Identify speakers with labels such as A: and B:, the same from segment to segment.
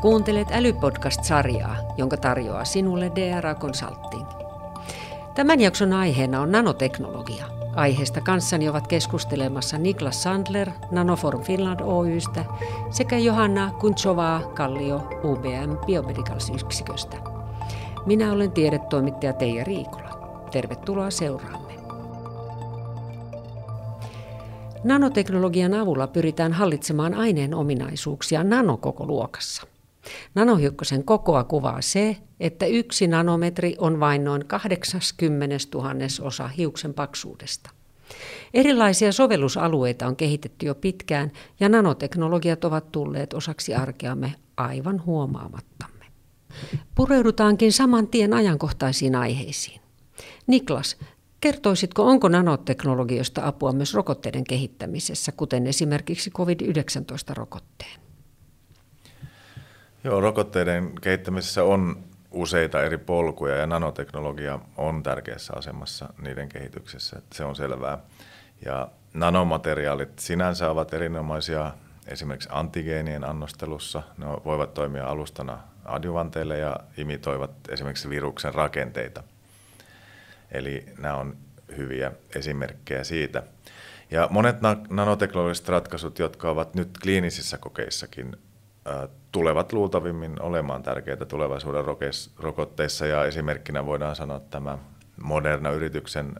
A: Kuuntelet Älypodcast-sarjaa, jonka tarjoaa sinulle DRA Consulting. Tämän jakson aiheena on nanoteknologia. Aiheesta kanssani ovat keskustelemassa Niklas Sandler Nanoform Finland Oystä sekä Johanna Kuntsovaa Kallio UBM Biomedicals-yksiköstä. Minä olen tiedetoimittaja Teija Riikola. Tervetuloa seuraamme. Nanoteknologian avulla pyritään hallitsemaan aineen ominaisuuksia nanokokoluokassa. Nanohiukkasen kokoa kuvaa se, että yksi nanometri on vain noin 80 000 osa hiuksen paksuudesta. Erilaisia sovellusalueita on kehitetty jo pitkään ja nanoteknologiat ovat tulleet osaksi arkeamme aivan huomaamattamme. Pureudutaankin saman tien ajankohtaisiin aiheisiin. Niklas, kertoisitko, onko nanoteknologioista apua myös rokotteiden kehittämisessä, kuten esimerkiksi COVID-19-rokotteen?
B: Joo, rokotteiden kehittämisessä on useita eri polkuja ja nanoteknologia on tärkeässä asemassa niiden kehityksessä, että se on selvää. Ja nanomateriaalit sinänsä ovat erinomaisia esimerkiksi antigeenien annostelussa. Ne voivat toimia alustana adjuvanteille ja imitoivat esimerkiksi viruksen rakenteita. Eli nämä on hyviä esimerkkejä siitä. Ja monet nanoteknologiset ratkaisut, jotka ovat nyt kliinisissä kokeissakin tulevat luultavimmin olemaan tärkeitä tulevaisuuden rokotteissa ja esimerkkinä voidaan sanoa tämä Moderna yrityksen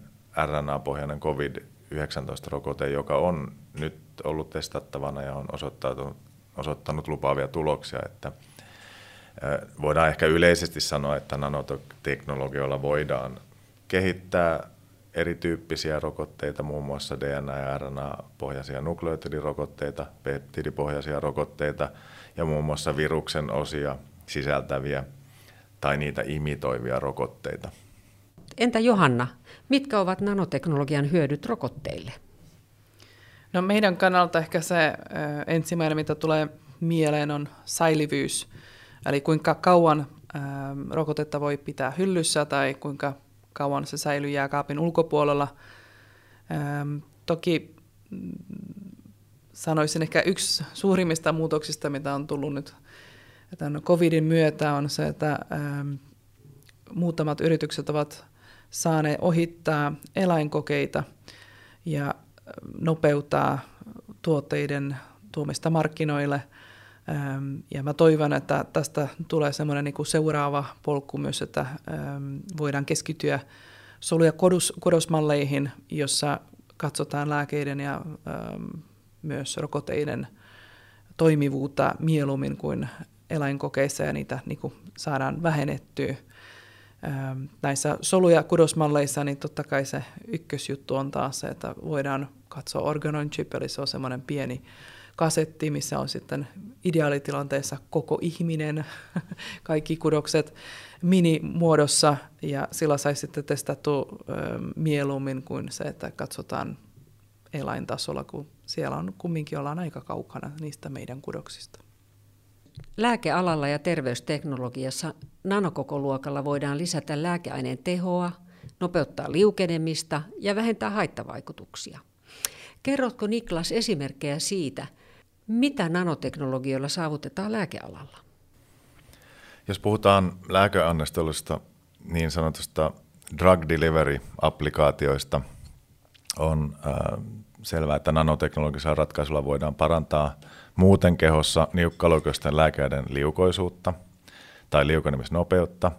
B: RNA-pohjainen COVID-19-rokote, joka on nyt ollut testattavana ja on osoittanut, osoittanut lupaavia tuloksia, että voidaan ehkä yleisesti sanoa, että nanoteknologioilla voidaan kehittää erityyppisiä rokotteita, muun muassa DNA- ja RNA-pohjaisia nukleotidirokotteita, peptidipohjaisia rokotteita – ja muun muassa viruksen osia sisältäviä tai niitä imitoivia rokotteita.
A: Entä Johanna, mitkä ovat nanoteknologian hyödyt rokotteille?
C: No meidän kannalta ehkä se ensimmäinen, mitä tulee mieleen, on säilyvyys. Eli kuinka kauan rokotetta voi pitää hyllyssä tai kuinka kauan se säilyy jääkaapin ulkopuolella. Toki sanoisin ehkä yksi suurimmista muutoksista, mitä on tullut nyt tämän covidin myötä, on se, että ähm, muutamat yritykset ovat saaneet ohittaa eläinkokeita ja nopeuttaa tuotteiden tuomista markkinoille. Ja mä toivon, että tästä tulee semmoinen niin kuin seuraava polku myös, että voidaan keskittyä solu- ja kodosmalleihin, jossa katsotaan lääkeiden ja myös rokoteiden toimivuutta mieluummin kuin eläinkokeissa ja niitä niin kuin saadaan vähennettyä. Näissä solu- ja kudosmalleissa niin totta kai se ykkösjuttu on taas se, että voidaan katsoa organoin chip, eli se on semmoinen pieni kasetti, missä on sitten ideaalitilanteessa koko ihminen, kaikki kudokset minimuodossa, ja sillä saisi sitten testattu mieluummin kuin se, että katsotaan eläintasolla, kun siellä on kumminkin ollaan aika kaukana niistä meidän kudoksista.
A: Lääkealalla ja terveysteknologiassa nanokokoluokalla voidaan lisätä lääkeaineen tehoa, nopeuttaa liukenemista ja vähentää haittavaikutuksia. Kerrotko Niklas esimerkkejä siitä, mitä nanoteknologioilla saavutetaan lääkealalla?
B: Jos puhutaan lääkeannostelusta, niin sanotusta drug delivery-applikaatioista, on äh, selvää, että nanoteknologisella ratkaisulla voidaan parantaa muuten kehossa niukkaloikoisten lääkeiden liukoisuutta tai liukenemisnopeutta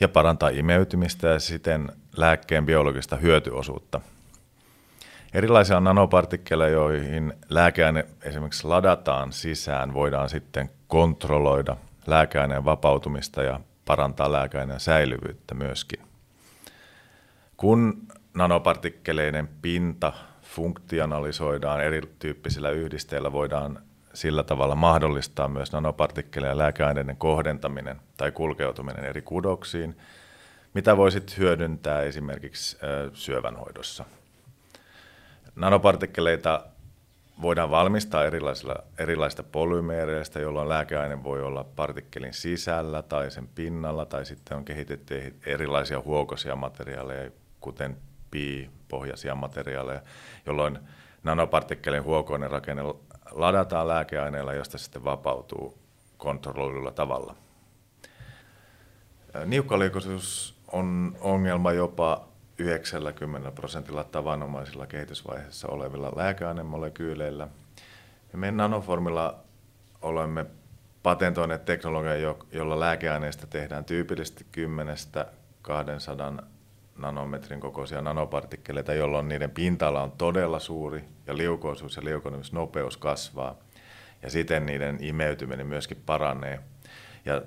B: ja parantaa imeytymistä ja siten lääkkeen biologista hyötyosuutta. Erilaisia nanopartikkeleja, joihin lääkeaine esimerkiksi ladataan sisään, voidaan sitten kontrolloida lääkeaineen vapautumista ja parantaa lääkeaineen säilyvyyttä myöskin. Kun nanopartikkeleiden pinta funktionalisoidaan erityyppisillä yhdisteillä, voidaan sillä tavalla mahdollistaa myös nanopartikkeleiden ja lääkeaineiden kohdentaminen tai kulkeutuminen eri kudoksiin, mitä voisit hyödyntää esimerkiksi syövänhoidossa. Nanopartikkeleita voidaan valmistaa erilaisilla, erilaisista polymeereistä, jolloin lääkeaine voi olla partikkelin sisällä tai sen pinnalla, tai sitten on kehitetty erilaisia huokoisia materiaaleja, kuten pi-pohjaisia materiaaleja, jolloin nanopartikkelin huokoinen rakenne ladataan lääkeaineella, josta sitten vapautuu kontrolloidulla tavalla. Niukkaliikoisuus on ongelma jopa 90 prosentilla tavanomaisilla kehitysvaiheessa olevilla lääkeainemolekyyleillä. Ja me nanoformilla olemme patentoineet teknologian, jolla lääkeaineista tehdään tyypillisesti 10-200 nanometrin kokoisia nanopartikkeleita, jolloin niiden pinta-ala on todella suuri ja liukoisuus ja liukonemisnopeus kasvaa ja siten niiden imeytyminen myöskin paranee. Ja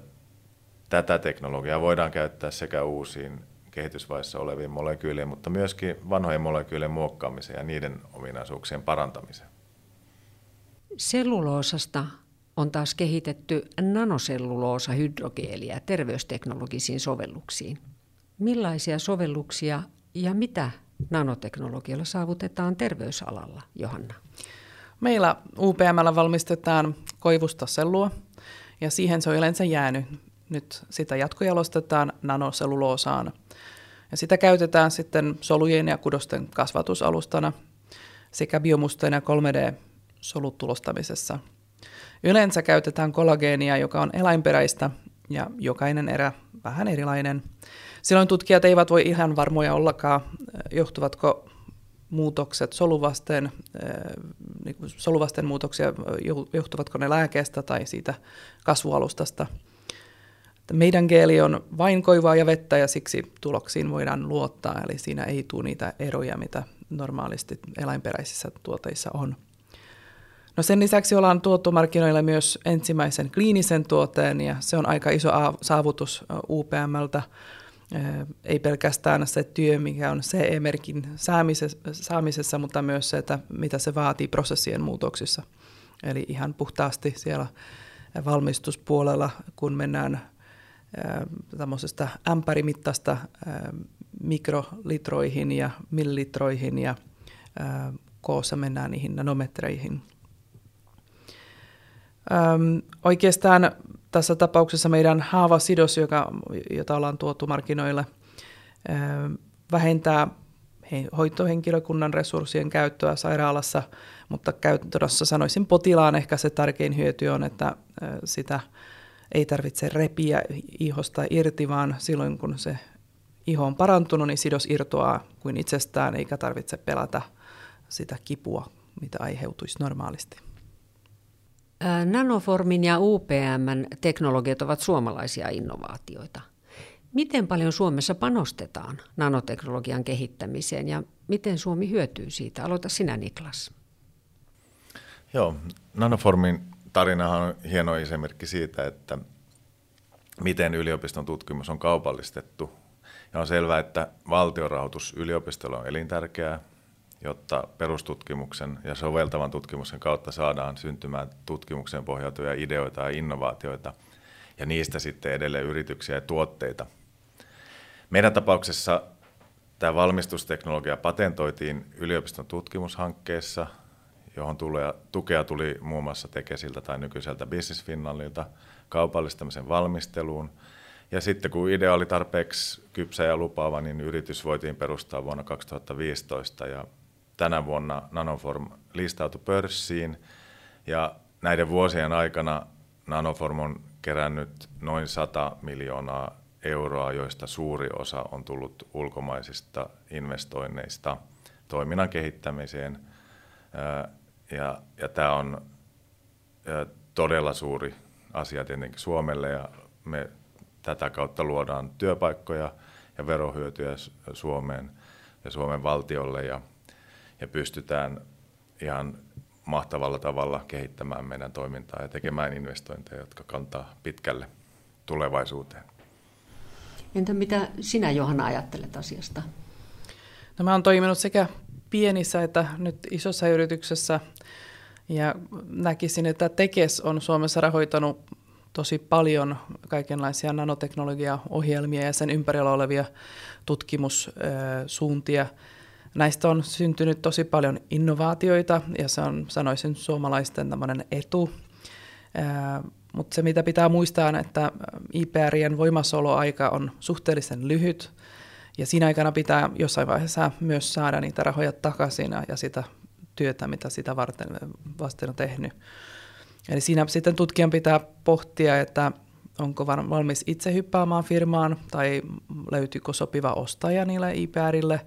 B: tätä teknologiaa voidaan käyttää sekä uusiin kehitysvaiheessa oleviin molekyyleihin, mutta myöskin vanhojen molekyylien muokkaamiseen ja niiden ominaisuuksien parantamiseen.
A: Selluloosasta on taas kehitetty nanoselluloosa-hydrogeeliä terveysteknologisiin sovelluksiin. Millaisia sovelluksia ja mitä nanoteknologialla saavutetaan terveysalalla, Johanna?
C: Meillä UPMllä valmistetaan koivusta sellua ja siihen se on yleensä jäänyt. Nyt sitä jatkojalostetaan nanoselluloosaan. Ja sitä käytetään sitten solujen ja kudosten kasvatusalustana sekä biomusten ja 3D-solutulostamisessa. Yleensä käytetään kollageenia, joka on eläinperäistä ja jokainen erä vähän erilainen. Silloin tutkijat eivät voi ihan varmoja ollakaan, johtuvatko muutokset soluvasten, niin soluvasten muutoksia, johtuvatko ne lääkeestä tai siitä kasvualustasta. Meidän geeli on vain koivaa ja vettä ja siksi tuloksiin voidaan luottaa, eli siinä ei tule niitä eroja, mitä normaalisti eläinperäisissä tuoteissa on. No sen lisäksi ollaan tuotu markkinoille myös ensimmäisen kliinisen tuotteen ja se on aika iso saavutus UPMltä. Ei pelkästään se työ, mikä on CE-merkin saamisessa, mutta myös se, että mitä se vaatii prosessien muutoksissa. Eli ihan puhtaasti siellä valmistuspuolella, kun mennään tämmöisestä ämpärimittaista mikrolitroihin ja millilitroihin ja koossa mennään niihin nanometreihin. oikeastaan tässä tapauksessa meidän haavasidos, joka, jota ollaan tuotu markkinoille, vähentää hoitohenkilökunnan resurssien käyttöä sairaalassa, mutta käytännössä sanoisin potilaan ehkä se tärkein hyöty on, että sitä ei tarvitse repiä ihosta irti, vaan silloin kun se iho on parantunut, niin sidos irtoaa kuin itsestään, eikä tarvitse pelätä sitä kipua, mitä aiheutuisi normaalisti.
A: Nanoformin ja UPMn teknologiat ovat suomalaisia innovaatioita. Miten paljon Suomessa panostetaan nanoteknologian kehittämiseen ja miten Suomi hyötyy siitä? Aloita sinä Niklas.
B: Joo, Nanoformin tarina on hieno esimerkki siitä, että miten yliopiston tutkimus on kaupallistettu. Ja on selvää, että valtiorahoitus yliopistolla on elintärkeää, jotta perustutkimuksen ja soveltavan tutkimuksen kautta saadaan syntymään tutkimukseen pohjautuvia ideoita ja innovaatioita, ja niistä sitten edelleen yrityksiä ja tuotteita. Meidän tapauksessa tämä valmistusteknologia patentoitiin yliopiston tutkimushankkeessa – johon tulee, tukea tuli muun muassa Tekesiltä tai nykyiseltä Business Finlandilta kaupallistamisen valmisteluun. Ja sitten kun idea oli tarpeeksi kypsä ja lupaava, niin yritys voitiin perustaa vuonna 2015 ja tänä vuonna Nanoform listautui pörssiin ja näiden vuosien aikana Nanoform on kerännyt noin 100 miljoonaa euroa, joista suuri osa on tullut ulkomaisista investoinneista toiminnan kehittämiseen ja, ja tämä on ja todella suuri asia tietenkin Suomelle ja me tätä kautta luodaan työpaikkoja ja verohyötyjä Suomeen ja Suomen valtiolle ja, ja pystytään ihan mahtavalla tavalla kehittämään meidän toimintaa ja tekemään investointeja, jotka kantaa pitkälle tulevaisuuteen.
A: Entä mitä sinä Johanna ajattelet asiasta?
C: No mä oon toiminut sekä pienissä että nyt isossa yrityksessä. Ja näkisin, että Tekes on Suomessa rahoittanut tosi paljon kaikenlaisia nanoteknologiaohjelmia ja sen ympärillä olevia tutkimussuuntia. Näistä on syntynyt tosi paljon innovaatioita ja se on, sanoisin, suomalaisten tämmöinen etu. Mutta se, mitä pitää muistaa, on, että IPRien voimassaoloaika on suhteellisen lyhyt – ja siinä aikana pitää jossain vaiheessa myös saada niitä rahoja takaisin ja sitä työtä, mitä sitä varten vasten on tehnyt. Eli siinä sitten tutkijan pitää pohtia, että onko valmis itse hyppäämään firmaan tai löytyykö sopiva ostaja niille IPRille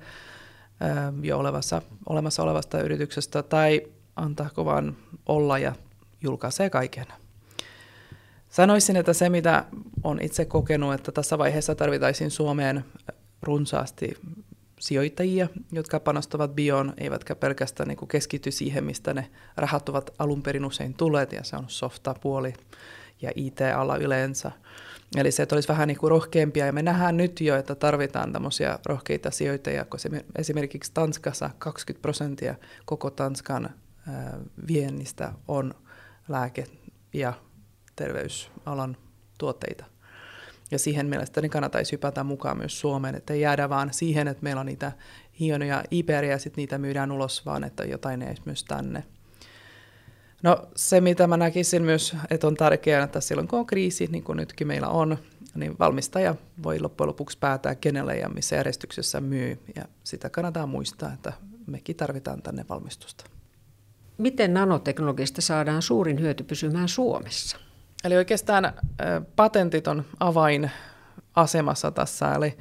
C: jo olevassa, olemassa olevasta yrityksestä tai antaako vaan olla ja julkaisee kaiken. Sanoisin, että se mitä on itse kokenut, että tässä vaiheessa tarvitaisiin Suomeen runsaasti sijoittajia, jotka panostavat bioon, eivätkä pelkästään niin keskity siihen, mistä ne rahat ovat alun perin usein tulleet, ja se on softapuoli ja IT-ala yleensä. Eli se, että olisi vähän niin kuin rohkeampia, ja me nähdään nyt jo, että tarvitaan tämmöisiä rohkeita sijoittajia, koska esimerkiksi Tanskassa 20 prosenttia koko Tanskan viennistä on lääke- ja terveysalan tuotteita. Ja siihen mielestäni kannattaisi hypätä mukaan myös Suomeen, että ei jäädä vaan siihen, että meillä on niitä hienoja IPR ja sitten niitä myydään ulos, vaan että jotain ei myös tänne. No se, mitä mä näkisin myös, että on tärkeää, että silloin kun on kriisi, niin kuin nytkin meillä on, niin valmistaja voi loppujen lopuksi päättää, kenelle ja missä järjestyksessä myy. Ja sitä kannattaa muistaa, että mekin tarvitaan tänne valmistusta.
A: Miten nanoteknologista saadaan suurin hyöty pysymään Suomessa?
C: Eli oikeastaan patentit on avainasemassa tässä. Eli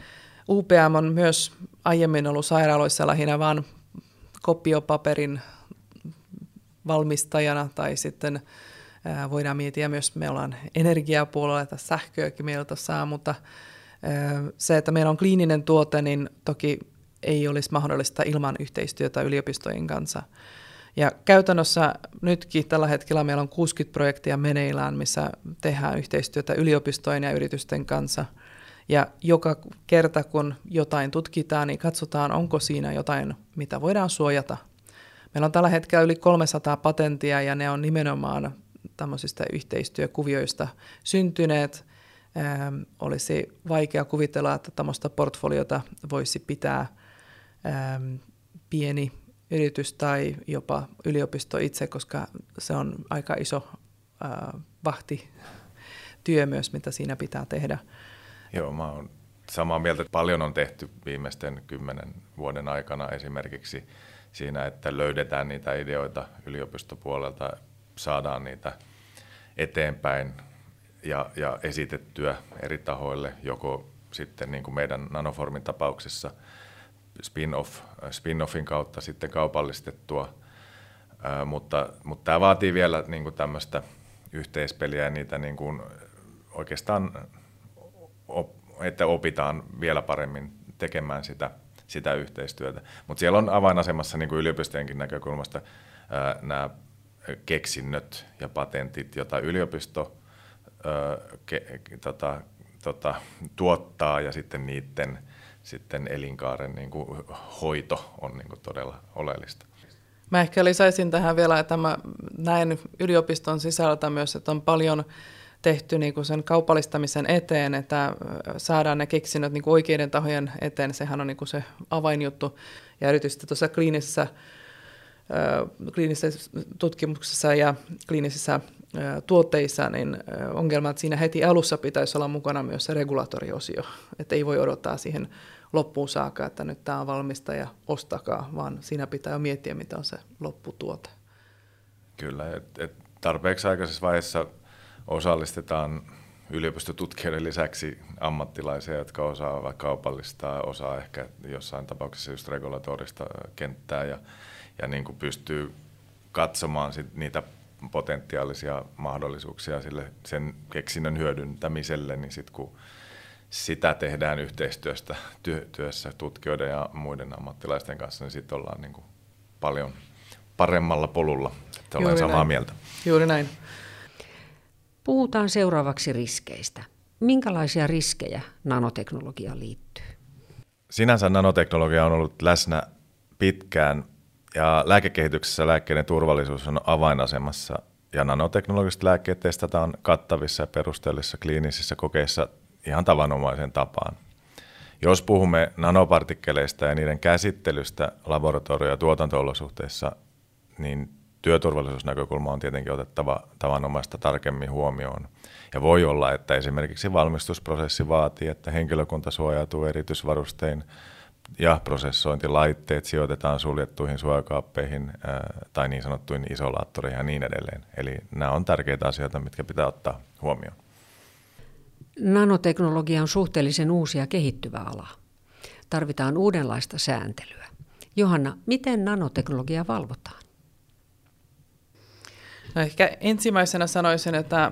C: UPM on myös aiemmin ollut sairaaloissa lähinnä vain kopiopaperin valmistajana tai sitten voidaan miettiä myös, me ollaan energiapuolella, että sähköäkin meiltä saa, mutta se, että meillä on kliininen tuote, niin toki ei olisi mahdollista ilman yhteistyötä yliopistojen kanssa. Ja käytännössä nytkin tällä hetkellä meillä on 60 projektia meneillään, missä tehdään yhteistyötä yliopistojen ja yritysten kanssa. Ja joka kerta, kun jotain tutkitaan, niin katsotaan, onko siinä jotain, mitä voidaan suojata. Meillä on tällä hetkellä yli 300 patentia ja ne on nimenomaan tämmöisistä yhteistyökuvioista syntyneet. Ähm, olisi vaikea kuvitella, että tämmöistä portfoliota voisi pitää ähm, pieni yritys tai jopa yliopisto itse, koska se on aika iso vahti työ myös, mitä siinä pitää tehdä.
B: Joo, mä oon samaa mieltä, että paljon on tehty viimeisten kymmenen vuoden aikana esimerkiksi siinä, että löydetään niitä ideoita yliopistopuolelta, saadaan niitä eteenpäin ja, ja esitettyä eri tahoille, joko sitten niin kuin meidän Nanoformin tapauksessa – spin-off, spin-offin kautta sitten kaupallistettua, Ää, mutta, mutta tämä vaatii vielä niin kuin tämmöistä yhteispeliä ja niitä niin kuin oikeastaan, op, että opitaan vielä paremmin tekemään sitä, sitä yhteistyötä. Mutta siellä on avainasemassa niin kuin yliopistojenkin näkökulmasta ää, nämä keksinnöt ja patentit, joita yliopisto ää, ke, tota, tota, tuottaa ja sitten niiden sitten elinkaaren niin kuin hoito on niin kuin todella oleellista.
C: Mä ehkä lisäisin tähän vielä, että mä näen yliopiston sisältä myös, että on paljon tehty niin kuin sen kaupallistamisen eteen, että saadaan ne keksinnöt niin kuin oikeiden tahojen eteen. Sehän on niin kuin se avainjuttu. Ja erityisesti tuossa kliinisessä, kliinisessä tutkimuksessa ja kliinisissä tuotteissa, niin ongelma, että siinä heti alussa pitäisi olla mukana myös se regulatoriosio. Että ei voi odottaa siihen loppuun saakka, että nyt tämä on valmista ja ostakaa, vaan siinä pitää jo miettiä, mitä on se lopputuote.
B: Kyllä, et, et tarpeeksi aikaisessa vaiheessa osallistetaan yliopistotutkijoiden lisäksi ammattilaisia, jotka osaa kaupallistaa, osaa ehkä jossain tapauksessa just regulatorista kenttää ja, ja niin kuin pystyy katsomaan sit niitä potentiaalisia mahdollisuuksia sille sen keksinnön hyödyntämiselle, niin sitten kun sitä tehdään yhteistyöstä työ, työssä tutkijoiden ja muiden ammattilaisten kanssa, niin sitten ollaan niin kuin paljon paremmalla polulla, että olen samaa
C: näin.
B: mieltä.
C: Juuri näin.
A: Puhutaan seuraavaksi riskeistä. Minkälaisia riskejä nanoteknologiaan liittyy?
B: Sinänsä nanoteknologia on ollut läsnä pitkään ja lääkekehityksessä lääkkeiden turvallisuus on avainasemassa ja nanoteknologiset lääkkeet testataan kattavissa ja perusteellisissa kliinisissä kokeissa ihan tavanomaisen tapaan. Jos puhumme nanopartikkeleista ja niiden käsittelystä laboratorio- ja tuotantoolosuhteissa, niin työturvallisuusnäkökulma on tietenkin otettava tavanomaista tarkemmin huomioon. Ja voi olla, että esimerkiksi valmistusprosessi vaatii, että henkilökunta suojautuu erityisvarustein ja prosessointilaitteet sijoitetaan suljettuihin suojakaappeihin tai niin sanottuihin isolaattoreihin ja niin edelleen. Eli nämä on tärkeitä asioita, mitkä pitää ottaa huomioon.
A: Nanoteknologia on suhteellisen uusi ja kehittyvä ala. Tarvitaan uudenlaista sääntelyä. Johanna, miten nanoteknologia valvotaan?
C: No ehkä ensimmäisenä sanoisin, että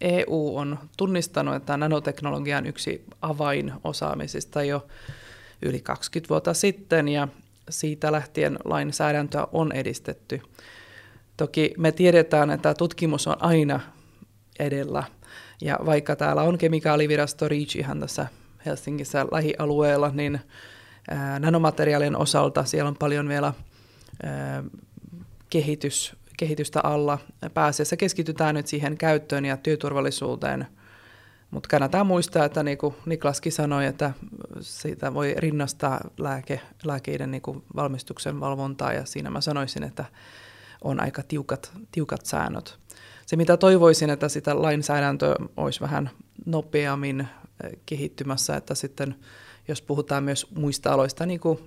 C: EU on tunnistanut, että nanoteknologia on yksi avainosaamisista jo yli 20 vuotta sitten ja siitä lähtien lainsäädäntöä on edistetty. Toki me tiedetään, että tutkimus on aina edellä ja vaikka täällä on kemikaalivirasto REACH ihan tässä Helsingissä lähialueella, niin nanomateriaalien osalta siellä on paljon vielä kehitys, kehitystä alla. Pääasiassa keskitytään nyt siihen käyttöön ja työturvallisuuteen, mutta kannattaa muistaa, että niin kuin Niklaskin sanoi, että siitä voi rinnastaa lääke, lääkeiden niin kuin valmistuksen valvontaa ja siinä mä sanoisin, että on aika tiukat, tiukat säännöt. Se mitä toivoisin, että sitä lainsäädäntö olisi vähän nopeammin kehittymässä, että sitten jos puhutaan myös muista aloista, niin kuin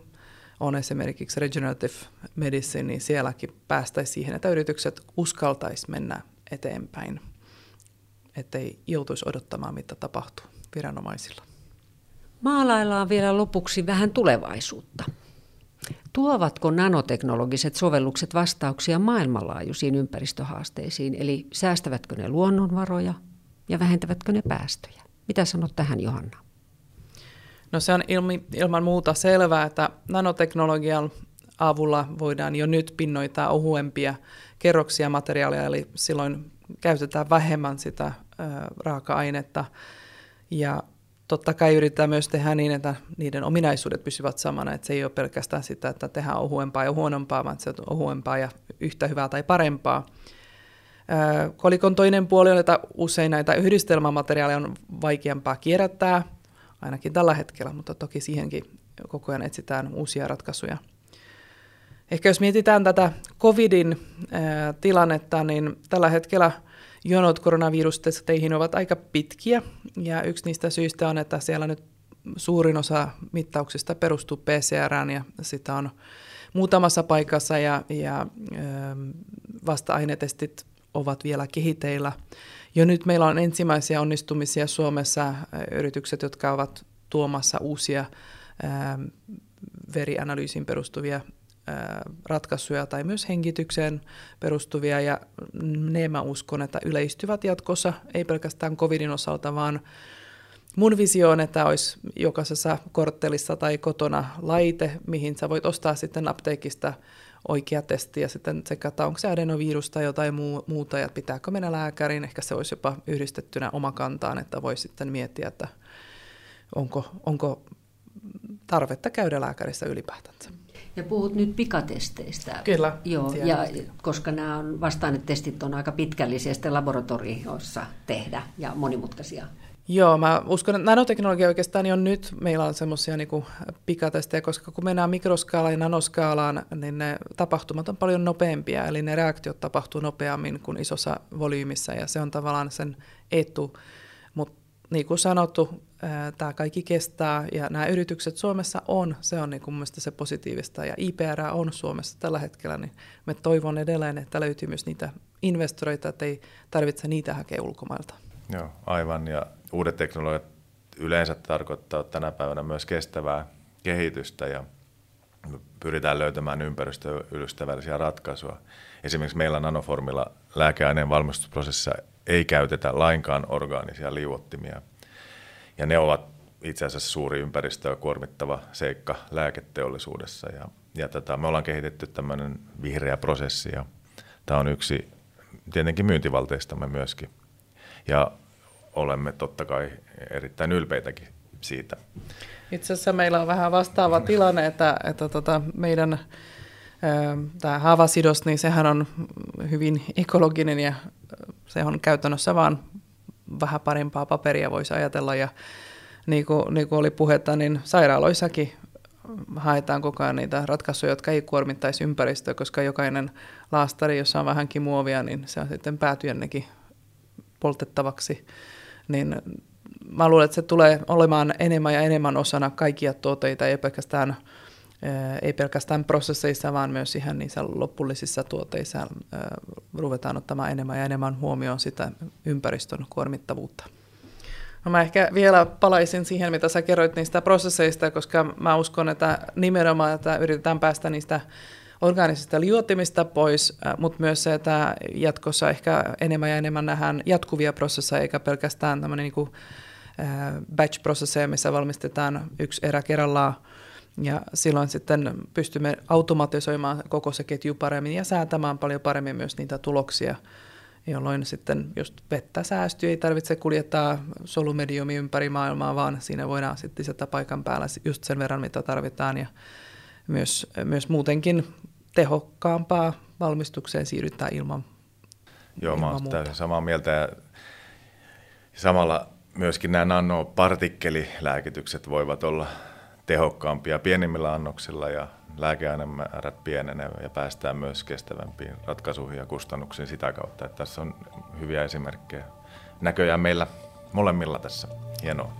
C: on esimerkiksi regenerative medicine, niin sielläkin päästäisiin siihen, että yritykset uskaltaisi mennä eteenpäin, ettei joutuisi odottamaan, mitä tapahtuu viranomaisilla.
A: Maalaillaan vielä lopuksi vähän tulevaisuutta. Tuovatko nanoteknologiset sovellukset vastauksia maailmanlaajuisiin ympäristöhaasteisiin, eli säästävätkö ne luonnonvaroja ja vähentävätkö ne päästöjä? Mitä sanot tähän, Johanna?
C: No se on ilmi, ilman muuta selvää, että nanoteknologian avulla voidaan jo nyt pinnoittaa ohuempia kerroksia materiaalia, eli silloin käytetään vähemmän sitä raaka-ainetta. Ja totta kai yritetään myös tehdä niin, että niiden ominaisuudet pysyvät samana, että se ei ole pelkästään sitä, että tehdään ohuempaa ja huonompaa, vaan se on ohuempaa ja yhtä hyvää tai parempaa. Kolikon toinen puoli on, että usein näitä yhdistelmämateriaaleja on vaikeampaa kierrättää, ainakin tällä hetkellä, mutta toki siihenkin koko ajan etsitään uusia ratkaisuja. Ehkä jos mietitään tätä covidin tilannetta, niin tällä hetkellä jonot koronavirustesteihin ovat aika pitkiä, ja yksi niistä syistä on, että siellä nyt suurin osa mittauksista perustuu PCRään, ja sitä on muutamassa paikassa, ja, ja vasta-ainetestit ovat vielä kehiteillä. Jo nyt meillä on ensimmäisiä onnistumisia Suomessa, yritykset, jotka ovat tuomassa uusia verianalyysin perustuvia ratkaisuja tai myös hengitykseen perustuvia ja ne mä uskon, että yleistyvät jatkossa, ei pelkästään covidin osalta, vaan mun visio on, että olisi jokaisessa korttelissa tai kotona laite, mihin sä voit ostaa sitten apteekista oikea testi ja sitten tsekata, onko se adenovirus tai jotain muu, muuta ja pitääkö mennä lääkäriin. Ehkä se olisi jopa yhdistettynä omakantaan, että voi sitten miettiä, että onko, onko tarvetta käydä lääkärissä ylipäätänsä.
A: Ja puhut nyt pikatesteistä.
C: Kyllä.
A: Joo, ja koska nämä on, vastaanetestit on aika pitkällisesti laboratorioissa tehdä ja monimutkaisia.
C: Joo, mä uskon, että nanoteknologia oikeastaan jo nyt meillä on semmoisia niin pikatestejä, koska kun mennään mikroskaalaan ja nanoskaalaan, niin ne tapahtumat on paljon nopeampia, eli ne reaktiot tapahtuu nopeammin kuin isossa volyymissa, ja se on tavallaan sen etu. Mutta niin kuin sanottu, tämä kaikki kestää, ja nämä yritykset Suomessa on, se on niin kuin mielestäni se positiivista, ja IPR on Suomessa tällä hetkellä, niin me toivon edelleen, että löytyy myös niitä investoreita, että ei tarvitse niitä hakea ulkomailta.
B: Joo, aivan, ja uudet teknologiat yleensä tarkoittaa tänä päivänä myös kestävää kehitystä ja pyritään löytämään ympäristöystävällisiä ratkaisuja. Esimerkiksi meillä nanoformilla lääkeaineen valmistusprosessissa ei käytetä lainkaan orgaanisia liuottimia. Ja ne ovat itse asiassa suuri ympäristöä kuormittava seikka lääketeollisuudessa. Ja, ja tätä, me ollaan kehitetty tämmöinen vihreä prosessi ja tämä on yksi tietenkin myyntivalteistamme myöskin. Ja olemme totta kai erittäin ylpeitäkin siitä.
C: Itse asiassa meillä on vähän vastaava tilanne, että, että tota meidän tämä haavasidos, niin sehän on hyvin ekologinen ja se on käytännössä vaan vähän parempaa paperia voisi ajatella. Ja niin kuin, niin kuin oli puhetta, niin sairaaloissakin haetaan koko ajan niitä ratkaisuja, jotka ei kuormittaisi ympäristöä, koska jokainen laastari, jossa on vähänkin muovia, niin se on sitten päätyjennekin poltettavaksi niin mä luulen, että se tulee olemaan enemmän ja enemmän osana kaikkia tuotteita, ei pelkästään, ei pelkästään prosesseissa, vaan myös ihan niissä loppullisissa tuotteissa ruvetaan ottamaan enemmän ja enemmän huomioon sitä ympäristön kuormittavuutta. No mä ehkä vielä palaisin siihen, mitä sä kerroit niistä prosesseista, koska mä uskon, että nimenomaan että yritetään päästä niistä orgaanisista liuottimista pois, mutta myös se, että jatkossa ehkä enemmän ja enemmän nähdään jatkuvia prosesseja, eikä pelkästään tämmöinen niin batch-prosesseja, missä valmistetaan yksi erä kerrallaan, ja silloin sitten pystymme automatisoimaan koko se ketju paremmin ja säätämään paljon paremmin myös niitä tuloksia, jolloin sitten just vettä säästyy, ei tarvitse kuljettaa solumediumi ympäri maailmaa, vaan siinä voidaan sitten lisätä paikan päällä just sen verran, mitä tarvitaan ja myös, myös muutenkin tehokkaampaa valmistukseen siirrytään ilman
B: Joo, ilman mä olen täysin samaa mieltä ja samalla myöskin nämä nanopartikkelilääkitykset voivat olla tehokkaampia pienimmillä annoksilla ja lääkeainemäärät pienenevät ja päästään myös kestävämpiin ratkaisuihin ja kustannuksiin sitä kautta. Että tässä on hyviä esimerkkejä näköjään meillä molemmilla tässä. Hienoa.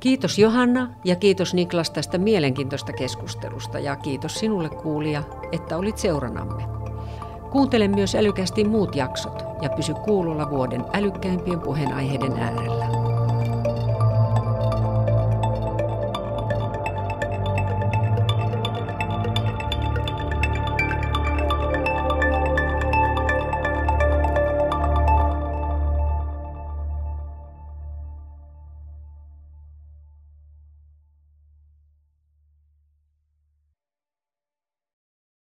A: Kiitos Johanna ja kiitos Niklas tästä mielenkiintoista keskustelusta ja kiitos sinulle kuulija, että olit seuranamme. Kuuntele myös älykästi muut jaksot ja pysy kuulolla vuoden älykkäimpien puheenaiheiden äärellä.